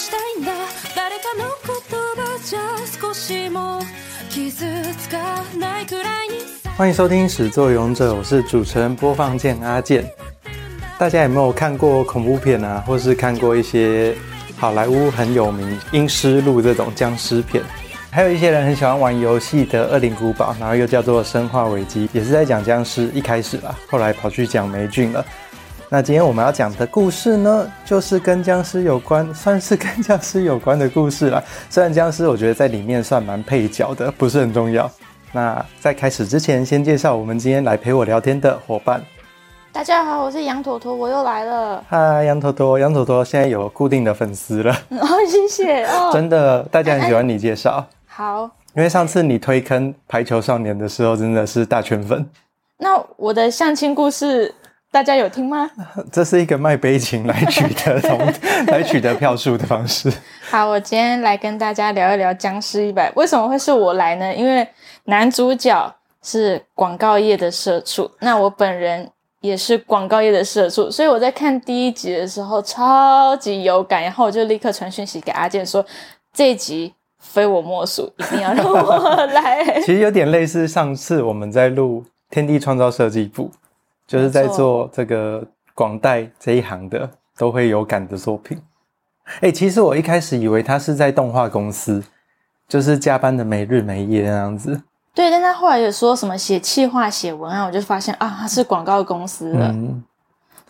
したいんだ谁かの言叶じゃ少しも伤つかないくらいに欢迎收听《屎作勇者》，我是主持人播放键阿键。大家有没有看过恐怖片啊，或是看过一些好莱坞很有名《阴尸路》这种僵尸片？还有一些人很喜欢玩游戏的《恶灵古堡》，然后又叫做《生化危机》，也是在讲僵尸。一开始啦，后来跑去讲霉菌了。 那今天我们要讲的故事呢，就是跟僵尸有关，算是跟僵尸有关的故事啦。虽然僵尸我觉得在里面算蛮配角的，不是很重要。那在开始之前，先介绍我们今天来陪我聊天的伙伴。大家好，我是羊驼驼，我又来了。嗨，羊驼驼，羊驼驼现在有固定的粉丝了。哦，谢谢哦。真的，大家很喜欢你介绍。好，因为上次你推坑排球少年的时候，真的是大圈粉。那我的相亲故事。大家有听吗？这是一个卖悲情来取得 同来取得票数的方式。好，我今天来跟大家聊一聊《僵尸一百》。为什么会是我来呢？因为男主角是广告业的社畜，那我本人也是广告业的社畜，所以我在看第一集的时候超级有感，然后我就立刻传讯息给阿健说：“这一集非我莫属，一定要让我来。”其实有点类似上次我们在录《天地创造设计部》。就是在做这个广代这一行的都会有感的作品。哎，其实我一开始以为他是在动画公司，就是加班的没日没夜那样子。对，但他后来有说什么写企划、写文案，我就发现啊，他是广告公司的。嗯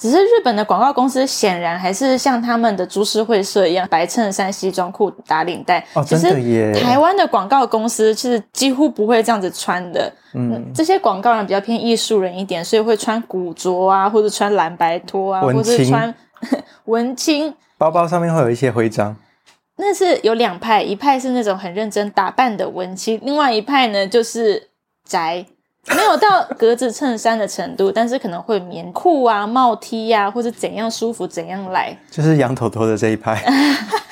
只是日本的广告公司显然还是像他们的株式会社一样，白衬衫、西装裤、打领带。哦，真的耶！台湾的广告公司其实几乎不会这样子穿的。嗯，这些广告人比较偏艺术人一点，所以会穿古着啊，或者穿蓝白拖啊，或者穿 文青。包包上面会有一些徽章。那是有两派，一派是那种很认真打扮的文青，另外一派呢就是宅。没有到格子衬衫的程度，但是可能会棉裤啊、帽 T 呀、啊，或者怎样舒服怎样来，就是羊头头的这一派。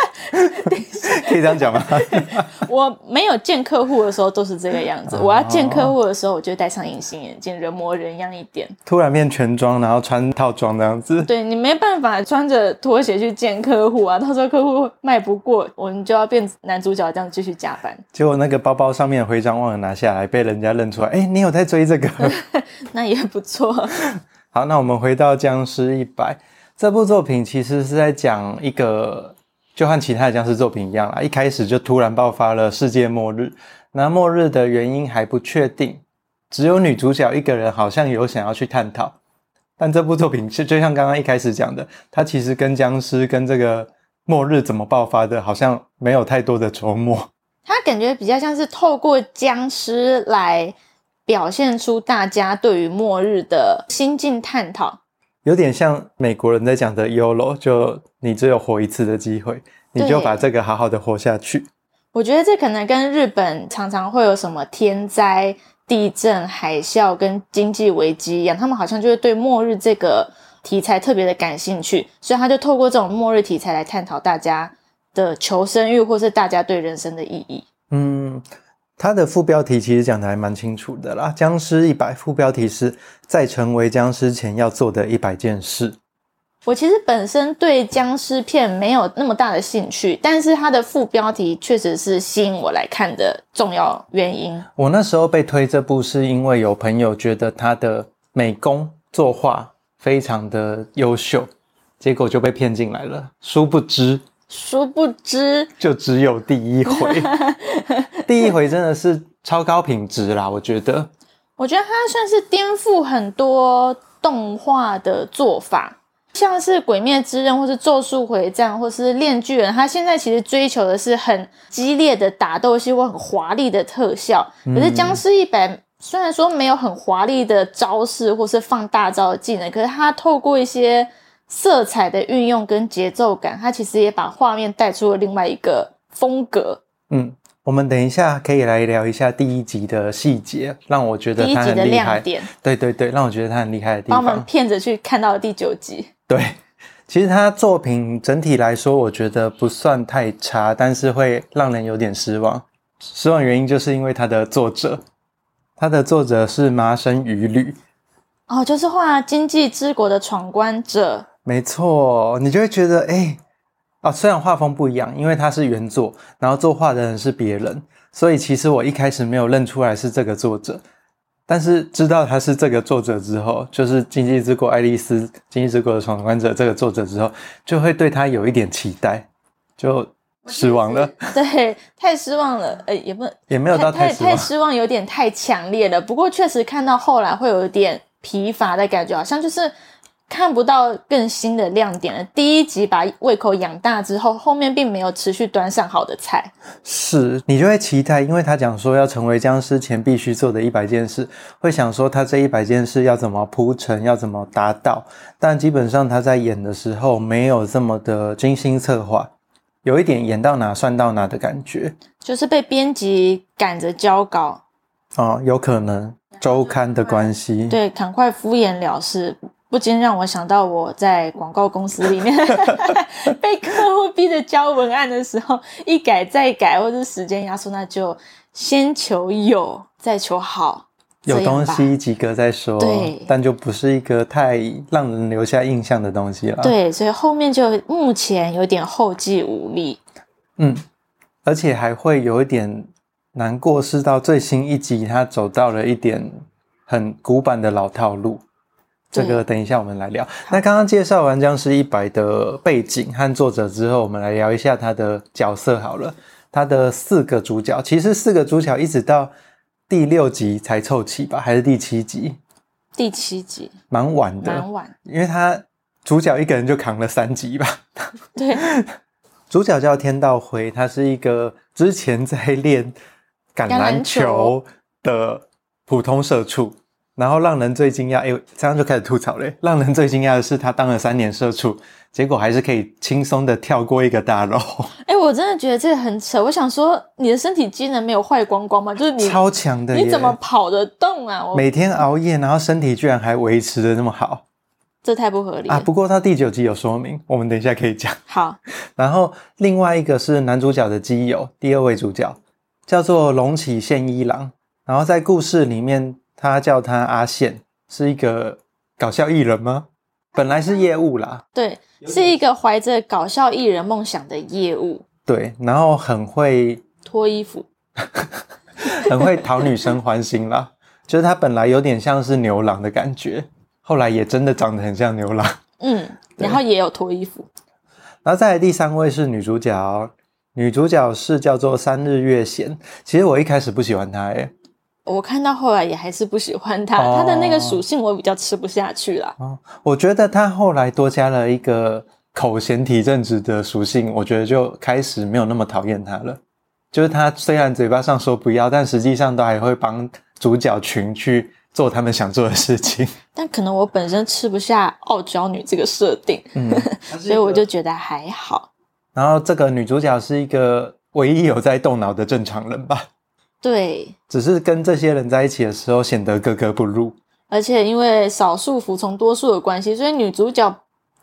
可以这样讲吗？我没有见客户的时候都是这个样子。我要见客户的时候，我就戴上隐形眼镜，人模人样一点。突然变全妆，然后穿套装这样子。对，你没办法穿着拖鞋去见客户啊，到时候客户卖不过，我们就要变男主角这样继续加班。结果那个包包上面的徽章忘了拿下来，被人家认出来。哎，你有在追这个？那也不错。好，那我们回到《僵尸一百》这部作品，其实是在讲一个。就和其他的僵尸作品一样啦，一开始就突然爆发了世界末日。那末日的原因还不确定，只有女主角一个人好像有想要去探讨。但这部作品就就像刚刚一开始讲的，它其实跟僵尸跟这个末日怎么爆发的，好像没有太多的琢磨。它感觉比较像是透过僵尸来表现出大家对于末日的心境探讨。有点像美国人在讲的 YOLO，就你只有活一次的机会，你就把这个好好的活下去。我觉得这可能跟日本常常会有什么天灾、地震、海啸跟经济危机一样，他们好像就会对末日这个题材特别的感兴趣，所以他就透过这种末日题材来探讨大家的求生欲，或是大家对人生的意义。嗯。它的副标题其实讲得还蛮清楚的啦，《僵尸一百》副标题是在成为僵尸前要做的一百件事。我其实本身对僵尸片没有那么大的兴趣，但是它的副标题确实是吸引我来看的重要原因。我那时候被推这部是因为有朋友觉得他的美工作画非常的优秀，结果就被骗进来了。殊不知。殊不知，就只有第一回，第一回真的是超高品质啦！我觉得，我觉得它算是颠覆很多动画的做法，像是《鬼灭之刃》或是《咒术回战》或是《炼巨人》，它现在其实追求的是很激烈的打斗戏或很华丽的特效。可是《僵尸一百》虽然说没有很华丽的招式或是放大招的技能，可是它透过一些。色彩的运用跟节奏感，它其实也把画面带出了另外一个风格。嗯，我们等一下可以来聊一下第一集的细节，让我觉得它很。第一集的亮点。对对对，让我觉得它很厉害的地方。把我们骗着去看到了第九集。对，其实他作品整体来说，我觉得不算太差，但是会让人有点失望。失望原因就是因为它的作者，它的作者是麻生羽吕。哦，就是画《经济之国》的闯关者。没错，你就会觉得，哎，哦，虽然画风不一样，因为他是原作，然后作画的人是别人，所以其实我一开始没有认出来是这个作者。但是知道他是这个作者之后，就是《经济之国爱丽丝》《经济之国的闯关者》这个作者之后，就会对他有一点期待，就失望了。对，太失望了。呃，也不也没有到太失望，太失望，有点太强烈了。不过确实看到后来会有一点疲乏的感觉，好像就是。看不到更新的亮点了。第一集把胃口养大之后，后面并没有持续端上好的菜。是你就会期待，因为他讲说要成为僵尸前必须做的一百件事，会想说他这一百件事要怎么铺陈，要怎么达到。但基本上他在演的时候没有这么的精心策划，有一点演到哪算到哪的感觉，就是被编辑赶着交稿。哦，有可能周刊的关系。对，赶快敷衍了事。不禁让我想到我在广告公司里面 被客户逼着交文案的时候，一改再改，或者时间压缩，那就先求有，再求好，有东西及格再说。对，但就不是一个太让人留下印象的东西了。对，所以后面就目前有点后继无力。嗯，而且还会有一点难过，是到最新一集，他走到了一点很古板的老套路。这个等一下我们来聊。那刚刚介绍完《僵尸一百》的背景和作者之后，我们来聊一下他的角色好了。他的四个主角，其实四个主角一直到第六集才凑齐吧？还是第七集？第七集，蛮晚的，蛮晚。因为他主角一个人就扛了三集吧？对。主角叫天道辉，他是一个之前在练橄榄球的普通社畜。然后让人最惊讶，哎，这样就开始吐槽嘞。让人最惊讶的是，他当了三年社畜，结果还是可以轻松的跳过一个大楼。哎，我真的觉得这个很扯。我想说，你的身体机能没有坏光光吗？就是你超强的，你怎么跑得动啊？我每天熬夜，然后身体居然还维持的那么好，这太不合理啊！不过他第九集有说明，我们等一下可以讲。好，然后另外一个是男主角的基友，第二位主角叫做龙崎宪一郎，然后在故事里面。他叫他阿宪，是一个搞笑艺人吗？本来是业务啦，对，是一个怀着搞笑艺人梦想的业务。对，然后很会脱衣服，很会讨女生欢心啦。就是他本来有点像是牛郎的感觉，后来也真的长得很像牛郎。嗯，然后也有脱衣服。然后再来第三位是女主角，女主角是叫做三日月贤。其实我一开始不喜欢她，诶我看到后来也还是不喜欢他，哦、他的那个属性我比较吃不下去啦。哦，我觉得他后来多加了一个口嫌体正直的属性，我觉得就开始没有那么讨厌他了。就是他虽然嘴巴上说不要，但实际上都还会帮主角群去做他们想做的事情。但可能我本身吃不下傲娇女这个设定，嗯，所以我就觉得还好。然后这个女主角是一个唯一有在动脑的正常人吧。对，只是跟这些人在一起的时候显得格格不入，而且因为少数服从多数的关系，所以女主角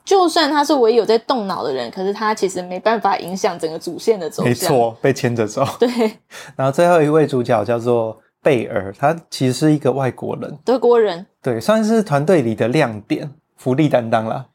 就算她是唯一有在动脑的人，可是她其实没办法影响整个主线的走向。没错，被牵着走。对，然后最后一位主角叫做贝尔，他其实是一个外国人，德国人，对，算是团队里的亮点，福利担当啦。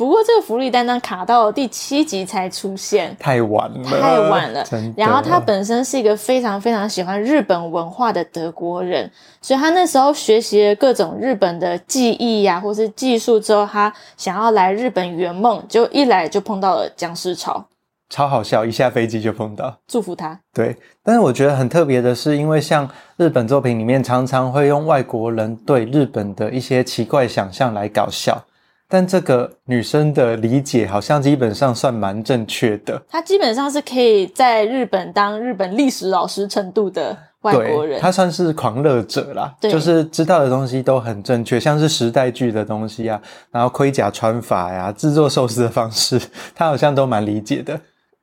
不过这个福利担当卡到了第七集才出现，太晚了，太晚了。然后他本身是一个非常非常喜欢日本文化的德国人，所以他那时候学习了各种日本的技艺呀、啊，或是技术之后，他想要来日本圆梦，就一来就碰到了僵尸潮，超好笑，一下飞机就碰到。祝福他。对，但是我觉得很特别的是，因为像日本作品里面常常会用外国人对日本的一些奇怪想象来搞笑。但这个女生的理解好像基本上算蛮正确的。她基本上是可以在日本当日本历史老师程度的外国人。她算是狂热者啦，就是知道的东西都很正确，像是时代剧的东西啊，然后盔甲穿法呀、啊，制作寿司的方式，她好像都蛮理解的。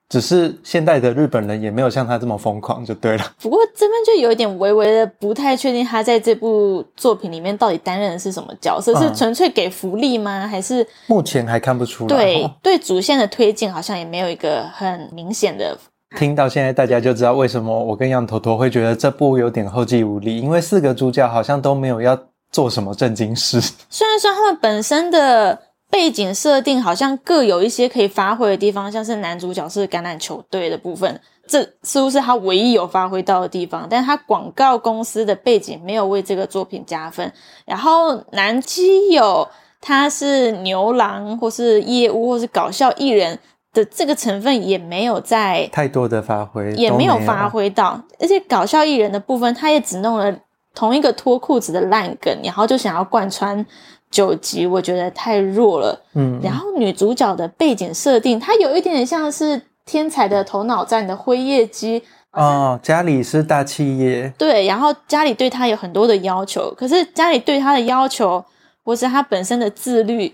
只是现代的日本人也没有像他这么疯狂，就对了。不过这边就有一点微微的不太确定，他在这部作品里面到底担任的是什么角色？嗯、是纯粹给福利吗？还是目前还看不出来？对、哦、对，主线的推进好像也没有一个很明显的。听到现在，大家就知道为什么我跟杨头头会觉得这部有点后继无力，因为四个主角好像都没有要做什么正经事。虽然说他们本身的。背景设定好像各有一些可以发挥的地方，像是男主角是橄榄球队的部分，这似乎是他唯一有发挥到的地方。但是他广告公司的背景没有为这个作品加分。然后男基友他是牛郎或是业务或是搞笑艺人的这个成分也没有在太多的发挥，也没有发挥到。而且搞笑艺人的部分，他也只弄了同一个脱裤子的烂梗，然后就想要贯穿。九集我觉得太弱了，嗯，然后女主角的背景设定，她有一点点像是《天才的头脑战》的辉夜姬哦，家里是大企业，对，然后家里对她有很多的要求，可是家里对她的要求，或是她本身的自律，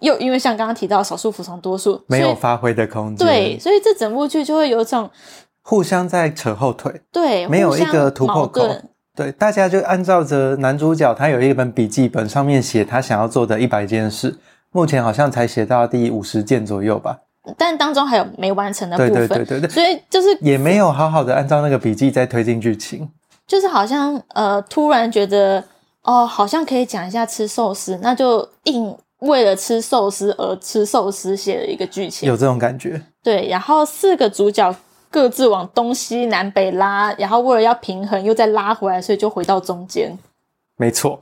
又因为像刚刚提到少数服从多数，没有发挥的空间，对，所以这整部剧就会有种互相在扯后腿，对，没有一个突破口。对，大家就按照着男主角，他有一本笔记本，上面写他想要做的一百件事，目前好像才写到第五十件左右吧。但当中还有没完成的部分，对对对对对，所以就是也没有好好的按照那个笔记再推进剧情，就是好像呃突然觉得哦，好像可以讲一下吃寿司，那就硬为了吃寿司而吃寿司写了一个剧情，有这种感觉。对，然后四个主角。各自往东西南北拉，然后为了要平衡，又再拉回来，所以就回到中间。没错，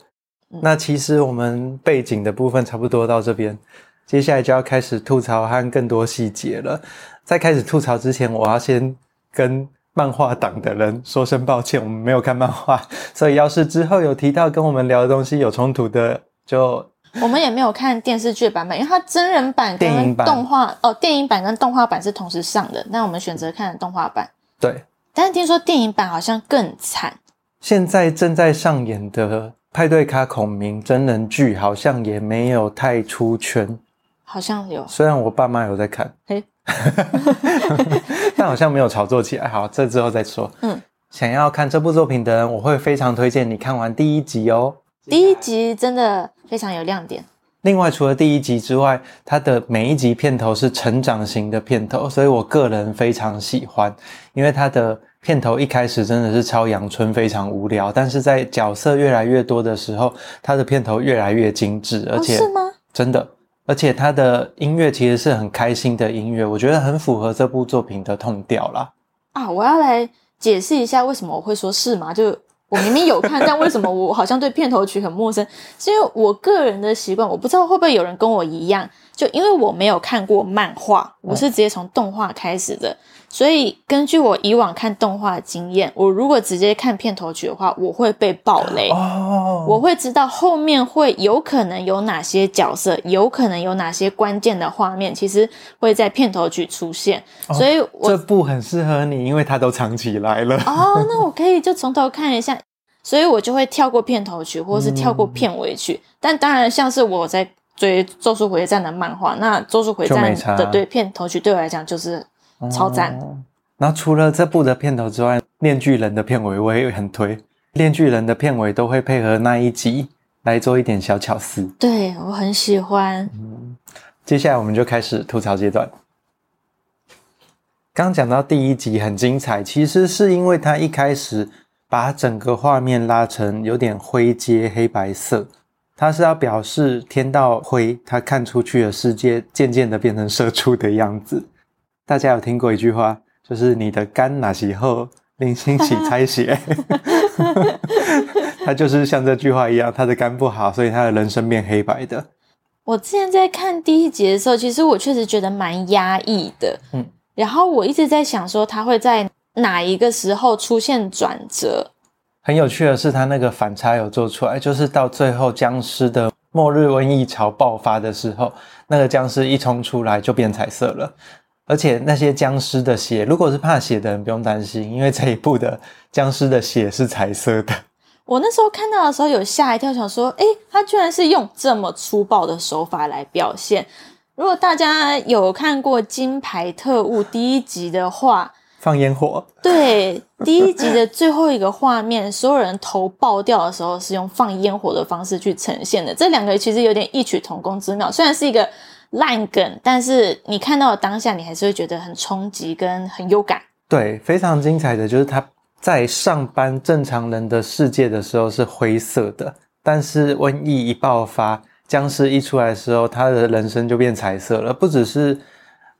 那其实我们背景的部分差不多到这边，接下来就要开始吐槽和更多细节了。在开始吐槽之前，我要先跟漫画党的人说声抱歉，我们没有看漫画，所以要是之后有提到跟我们聊的东西有冲突的，就。我们也没有看电视剧版本，因为它真人版跟动画哦，电影版跟动画版是同时上的。那我们选择看动画版。对，但是听说电影版好像更惨。现在正在上演的《派对卡孔明》真人剧好像也没有太出圈。好像有，虽然我爸妈有在看，嘿，但好像没有炒作起来。好，这之后再说。嗯，想要看这部作品的人，我会非常推荐你看完第一集哦。第一集真的。非常有亮点。另外，除了第一集之外，它的每一集片头是成长型的片头，所以我个人非常喜欢。因为它的片头一开始真的是超阳春，非常无聊，但是在角色越来越多的时候，它的片头越来越精致，而且、哦、是吗？真的，而且它的音乐其实是很开心的音乐，我觉得很符合这部作品的 tone 调啦。啊，我要来解释一下为什么我会说是吗？就。我明明有看，但为什么我好像对片头曲很陌生？是因为我个人的习惯，我不知道会不会有人跟我一样，就因为我没有看过漫画，我是直接从动画开始的。所以根据我以往看动画的经验，我如果直接看片头曲的话，我会被爆雷。哦，我会知道后面会有可能有哪些角色，有可能有哪些关键的画面，其实会在片头曲出现。所以我，这部很适合你，因为它都藏起来了。哦，那我可以就从头看一下。所以我就会跳过片头曲，或者是跳过片尾曲。嗯、但当然，像是我在追《咒术回战》的漫画，那《咒术回战》的对片头曲对我来讲就是超赞。那、嗯、除了这部的片头之外，《链锯人》的片尾我也很推，《链锯人》的片尾都会配合那一集来做一点小巧思。对，我很喜欢。嗯，接下来我们就开始吐槽阶段。刚讲到第一集很精彩，其实是因为它一开始。把整个画面拉成有点灰阶黑白色，它是要表示天道灰他看出去的世界渐渐的变成社畜的样子。大家有听过一句话，就是你的肝哪时候零星起拆血，他就是像这句话一样，他的肝不好，所以他的人生变黑白的。我之前在看第一集的时候，其实我确实觉得蛮压抑的，嗯，然后我一直在想说他会在。哪一个时候出现转折？很有趣的是，他那个反差有做出来，就是到最后僵尸的末日瘟疫潮爆发的时候，那个僵尸一冲出来就变彩色了，而且那些僵尸的血，如果是怕血的人不用担心，因为这一部的僵尸的血是彩色的。我那时候看到的时候有吓一跳，想说，诶，他居然是用这么粗暴的手法来表现。如果大家有看过《金牌特务》第一集的话。放烟火，对，第一集的最后一个画面，所有人头爆掉的时候是用放烟火的方式去呈现的。这两个其实有点异曲同工之妙，虽然是一个烂梗，但是你看到的当下，你还是会觉得很冲击跟很有感。对，非常精彩的就是他在上班正常人的世界的时候是灰色的，但是瘟疫一爆发，僵尸一出来的时候，他的人生就变彩色了。不只是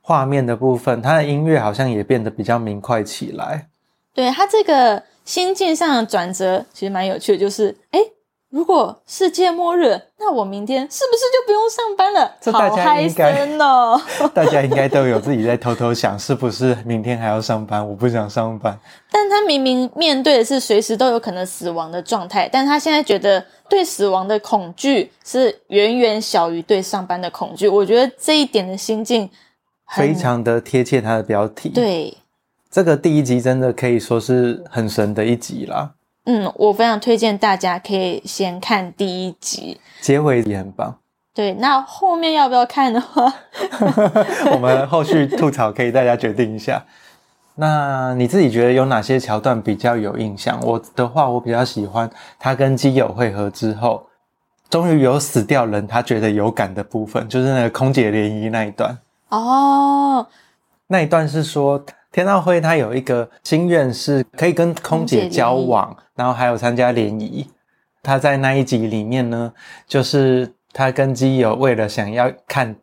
画面的部分，他的音乐好像也变得比较明快起来。对，他这个心境上的转折其实蛮有趣的，就是哎。诶如果世界末日，那我明天是不是就不用上班了？这大家应该好嗨森哦！大家应该都有自己在偷偷想，是不是明天还要上班？我不想上班。但他明明面对的是随时都有可能死亡的状态，但他现在觉得对死亡的恐惧是远远小于对上班的恐惧。我觉得这一点的心境非常的贴切他的标题。对，这个第一集真的可以说是很神的一集啦。嗯，我非常推荐大家可以先看第一集，结尾也很棒。对，那后面要不要看的话，我们后续吐槽可以大家决定一下。那你自己觉得有哪些桥段比较有印象？我的话，我比较喜欢他跟基友会合之后，终于有死掉人，他觉得有感的部分，就是那个空姐联谊那一段。哦，那一段是说。天道辉他有一个心愿是可以跟空姐交往，然后还有参加联谊。他在那一集里面呢，就是他跟基友为了想要看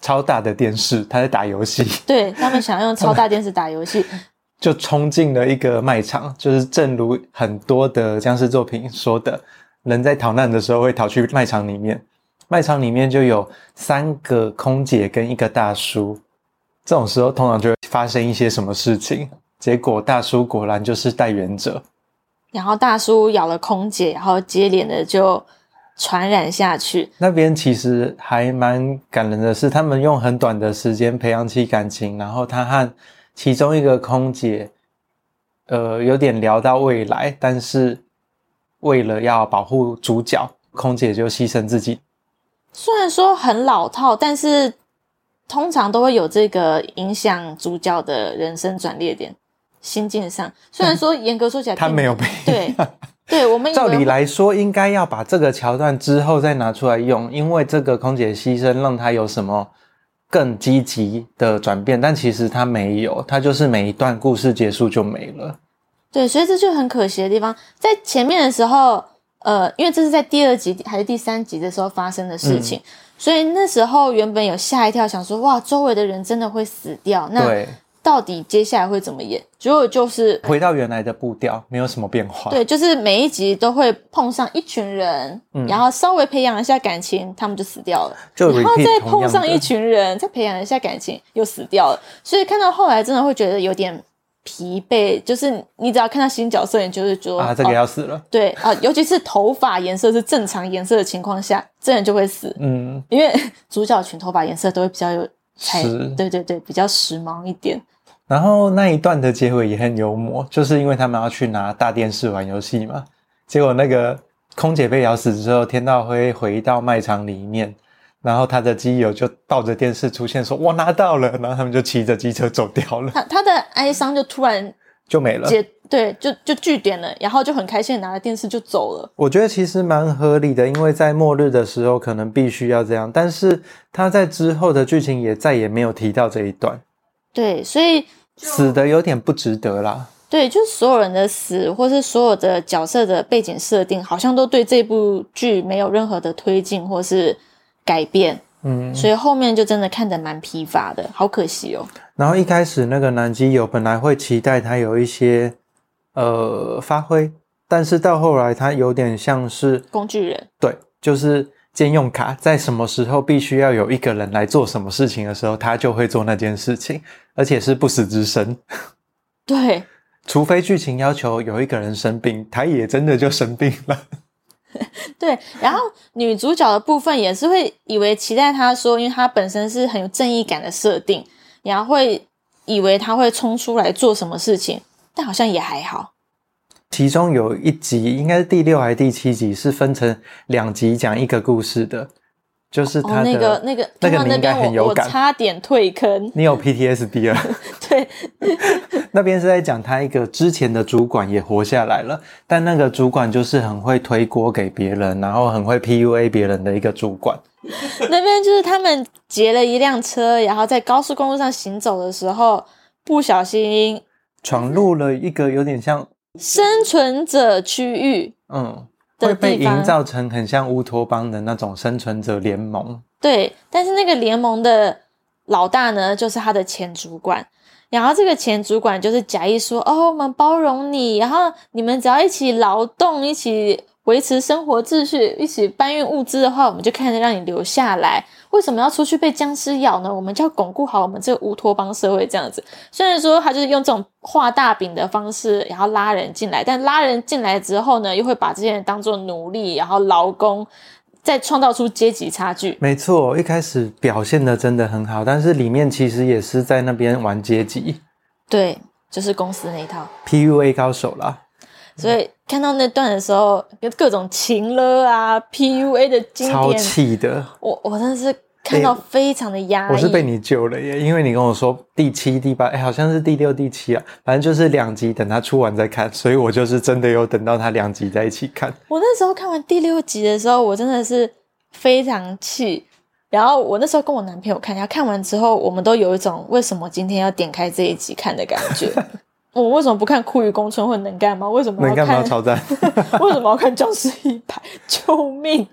超大的电视，他在打游戏。对，他们想用超大电视打游戏，就冲进了一个卖场。就是正如很多的僵尸作品说的，人在逃难的时候会逃去卖场里面。卖场里面就有三个空姐跟一个大叔。这种时候通常就会发生一些什么事情，结果大叔果然就是代言者，然后大叔咬了空姐，然后接连的就传染下去。那边其实还蛮感人的是，他们用很短的时间培养起感情，然后他和其中一个空姐，呃，有点聊到未来，但是为了要保护主角，空姐就牺牲自己。虽然说很老套，但是。通常都会有这个影响主角的人生转捩点，心境上。虽然说严格说起来，他没有被对对，我们照理来说应该要把这个桥段之后再拿出来用，因为这个空姐牺牲让他有什么更积极的转变，但其实他没有，他就是每一段故事结束就没了。对，所以这就很可惜的地方，在前面的时候，呃，因为这是在第二集还是第三集的时候发生的事情。嗯所以那时候原本有吓一跳，想说哇，周围的人真的会死掉，那到底接下来会怎么演？结果就是回到原来的步调，没有什么变化。对，就是每一集都会碰上一群人，嗯、然后稍微培养一下感情，他们就死掉了，就然后再碰上一群人，再培养一下感情，又死掉了。所以看到后来，真的会觉得有点。疲惫，就是你只要看到新角色，你就是觉得啊，这个要死了。哦、对啊，尤其是头发颜色是正常颜色的情况下，这人就会死。嗯，因为主角群头发颜色都会比较有才，对对对，比较时髦一点。然后那一段的结尾也很幽默，就是因为他们要去拿大电视玩游戏嘛，结果那个空姐被咬死之后，天道辉回到卖场里面。然后他的基友就抱着电视出现，说：“我拿到了。”然后他们就骑着机车走掉了。他他的哀伤就突然就没了，对，就就据点了。然后就很开心拿了电视就走了。我觉得其实蛮合理的，因为在末日的时候可能必须要这样。但是他在之后的剧情也再也没有提到这一段。对，所以死的有点不值得啦。对，就是所有人的死，或是所有的角色的背景设定，好像都对这部剧没有任何的推进，或是。改变，嗯，所以后面就真的看得蛮疲乏的，好可惜哦。然后一开始那个男基友本来会期待他有一些呃发挥，但是到后来他有点像是工具人，对，就是兼用卡，在什么时候必须要有一个人来做什么事情的时候，他就会做那件事情，而且是不死之身。对，除非剧情要求有一个人生病，他也真的就生病了。对，然后女主角的部分也是会以为期待她说，因为她本身是很有正义感的设定，然后会以为她会冲出来做什么事情，但好像也还好。其中有一集，应该是第六还是第七集，是分成两集讲一个故事的。就是他的、哦、那个那个那个你应该很有感，我差点退坑。你有 PTSD 了？对，那边是在讲他一个之前的主管也活下来了，但那个主管就是很会推锅给别人，然后很会 PUA 别人的一个主管。那边就是他们劫了一辆车，然后在高速公路上行走的时候，不小心闯入了一个有点像生存者区域。嗯。会被营造成很像乌托邦的那种生存者联盟。对，但是那个联盟的老大呢，就是他的前主管。然后这个前主管就是假意说：“哦，我们包容你，然后你们只要一起劳动，一起维持生活秩序，一起搬运物资的话，我们就看着让你留下来。为什么要出去被僵尸咬呢？我们就要巩固好我们这个乌托邦社会这样子。虽然说他就是用这种画大饼的方式，然后拉人进来，但拉人进来之后呢，又会把这些人当做奴隶，然后劳工。”再创造出阶级差距，没错，一开始表现的真的很好，但是里面其实也是在那边玩阶级，对，就是公司那一套 PUA 高手啦。所以看到那段的时候，有各种情了啊，PUA 的经典，超气的，我我真的是。看到非常的压抑，我是被你救了耶，因为你跟我说第七、第八，哎，好像是第六、第七啊，反正就是两集，等他出完再看，所以我就是真的有等到他两集在一起看。我那时候看完第六集的时候，我真的是非常气，然后我那时候跟我男朋友看，然后看完之后，我们都有一种为什么今天要点开这一集看的感觉。我为什么不看《酷鱼公村》或能干吗？为什么要看？能干吗？超赞！为什么要看《僵尸一排》？救命！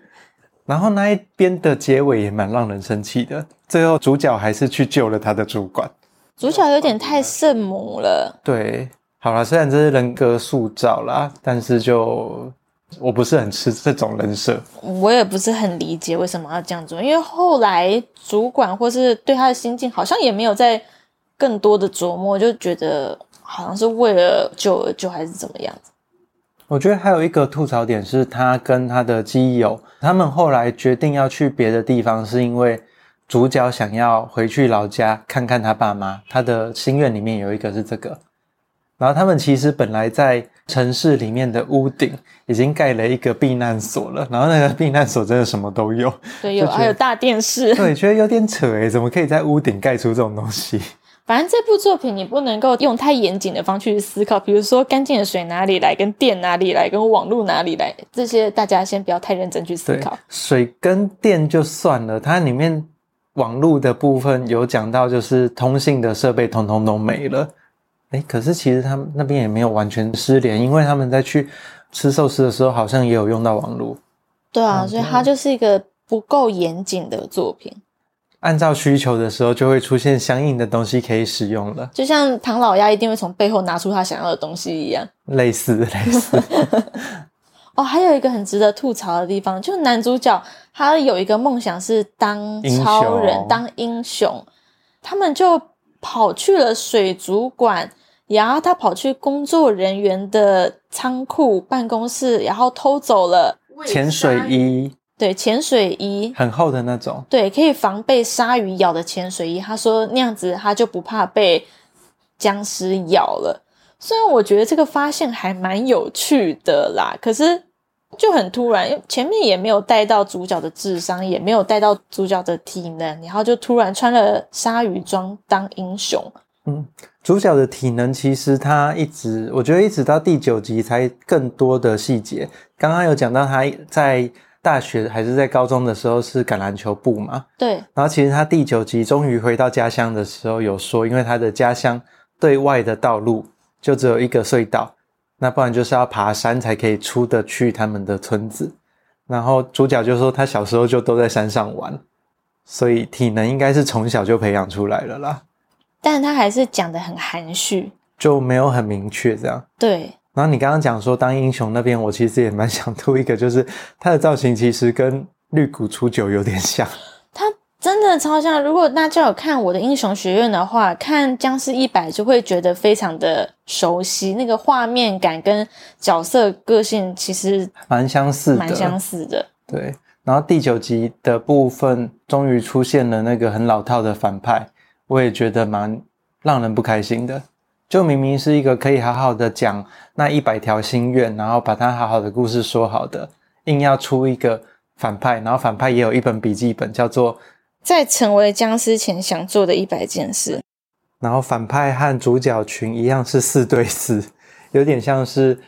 然后那一边的结尾也蛮让人生气的，最后主角还是去救了他的主管。主角有点太圣母了。对，好了，虽然这是人格塑造啦，但是就我不是很吃这种人设。我也不是很理解为什么要这样做，因为后来主管或是对他的心境好像也没有在更多的琢磨，就觉得好像是为了救而救，还是怎么样子。我觉得还有一个吐槽点是，他跟他的基友，他们后来决定要去别的地方，是因为主角想要回去老家看看他爸妈。他的心愿里面有一个是这个。然后他们其实本来在城市里面的屋顶已经盖了一个避难所了，然后那个避难所真的什么都有，对，有还有大电视，对，觉得有点扯诶，怎么可以在屋顶盖出这种东西？反正这部作品你不能够用太严谨的方式去思考，比如说干净的水哪里来，跟电哪里来，跟网络哪里来，这些大家先不要太认真去思考。水跟电就算了，它里面网络的部分有讲到，就是通信的设备通通都没了。哎，可是其实他们那边也没有完全失联，因为他们在去吃寿司的时候好像也有用到网络。对啊，所以它就是一个不够严谨的作品。按照需求的时候，就会出现相应的东西可以使用了。就像唐老鸭一定会从背后拿出他想要的东西一样，类似类似。哦，还有一个很值得吐槽的地方，就是男主角他有一个梦想是当超人、英当英雄，他们就跑去了水族馆，然后他跑去工作人员的仓库办公室，然后偷走了潜水衣。对，潜水衣很厚的那种，对，可以防被鲨鱼咬的潜水衣。他说那样子他就不怕被僵尸咬了。虽然我觉得这个发现还蛮有趣的啦，可是就很突然，前面也没有带到主角的智商，也没有带到主角的体能，然后就突然穿了鲨鱼装当英雄。嗯，主角的体能其实他一直，我觉得一直到第九集才更多的细节。刚刚有讲到他在。大学还是在高中的时候是橄榄球部嘛？对。然后其实他第九集终于回到家乡的时候有说，因为他的家乡对外的道路就只有一个隧道，那不然就是要爬山才可以出得去他们的村子。然后主角就说他小时候就都在山上玩，所以体能应该是从小就培养出来了啦。但他还是讲的很含蓄，就没有很明确这样。对。然后你刚刚讲说当英雄那边，我其实也蛮想吐一个，就是他的造型其实跟绿谷初九有点像。他真的超像。如果大家有看我的英雄学院的话，看僵尸一百就会觉得非常的熟悉，那个画面感跟角色个性其实蛮相似的，蛮相似的。对。然后第九集的部分终于出现了那个很老套的反派，我也觉得蛮让人不开心的。就明明是一个可以好好的讲那一百条心愿，然后把它好好的故事说好的，硬要出一个反派，然后反派也有一本笔记本，叫做在成为僵尸前想做的一百件事。然后反派和主角群一样是四对四，有点像是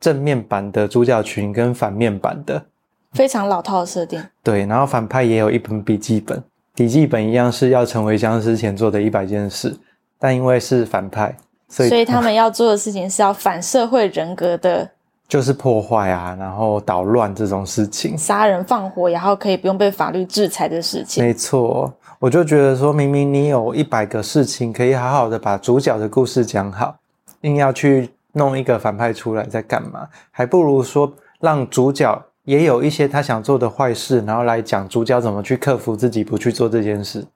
正面版的主角群跟反面版的，非常老套的设定。对，然后反派也有一本笔记本，笔记本一样是要成为僵尸前做的一百件事。但因为是反派，所以所以他们要做的事情是要反社会人格的 就是破坏啊，然后捣乱这种事情，杀人放火，然后可以不用被法律制裁的事情。没错，我就觉得说，明明你有一百个事情可以好好的把主角的故事讲好，硬要去弄一个反派出来在干嘛？还不如说让主角也有一些他想做的坏事，然后来讲主角怎么去克服自己不去做这件事。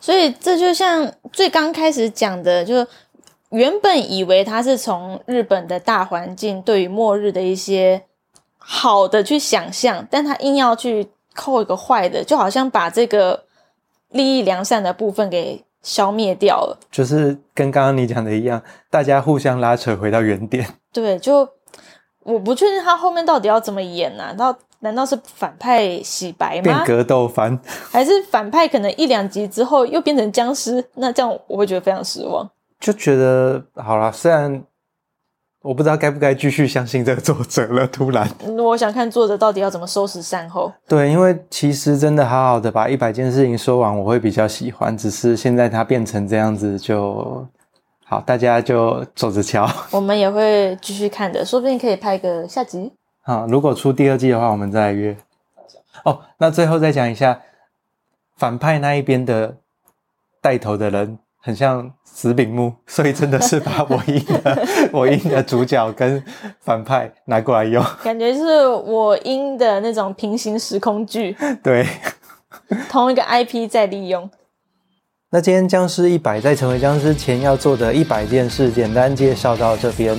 所以这就像最刚开始讲的，就原本以为他是从日本的大环境对于末日的一些好的去想象，但他硬要去扣一个坏的，就好像把这个利益良善的部分给消灭掉了。就是跟刚刚你讲的一样，大家互相拉扯回到原点。对，就我不确定他后面到底要怎么演呢、啊？到难道是反派洗白吗？变格斗番，还是反派可能一两集之后又变成僵尸？那这样我会觉得非常失望。就觉得好了，虽然我不知道该不该继续相信这个作者了。突然，我想看作者到底要怎么收拾善后。对，因为其实真的好好的把一百件事情说完，我会比较喜欢。只是现在它变成这样子就，就好，大家就走着瞧。我们也会继续看的，说不定可以拍个下集。好，如果出第二季的话，我们再来约。哦，那最后再讲一下反派那一边的带头的人。很像死柄木，所以真的是把我音的 我音的主角跟反派拿过来用，感觉是我音的那种平行时空剧。对，同一个 IP 在利用。那今天僵尸一百在成为僵尸前要做的一百件事，简单介绍到这边。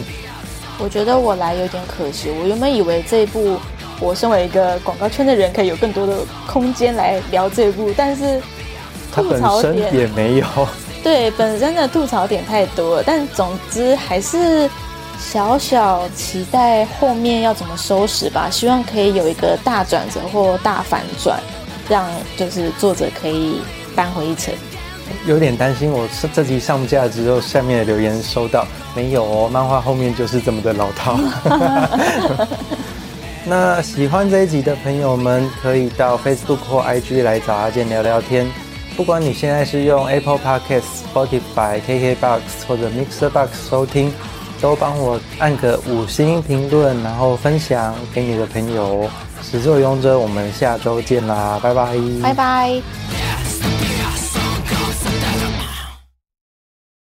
我觉得我来有点可惜，我原本以为这一部我身为一个广告圈的人，可以有更多的空间来聊这一部，但是吐槽点 也没有。对，本身的吐槽点太多了，但总之还是小小期待后面要怎么收拾吧。希望可以有一个大转折或大反转，让就是作者可以扳回一城。有点担心，我这集上架之后，下面的留言收到没有哦？漫画后面就是这么的老套。那喜欢这一集的朋友们，可以到 Facebook 或 IG 来找阿健聊聊天。不管你现在是用 Apple Podcasts、Spotify、KKBox 或者 Mixer Box 收听，都帮我按个五星评论，然后分享给你的朋友。始作勇者，我们下周见啦，拜拜，拜拜。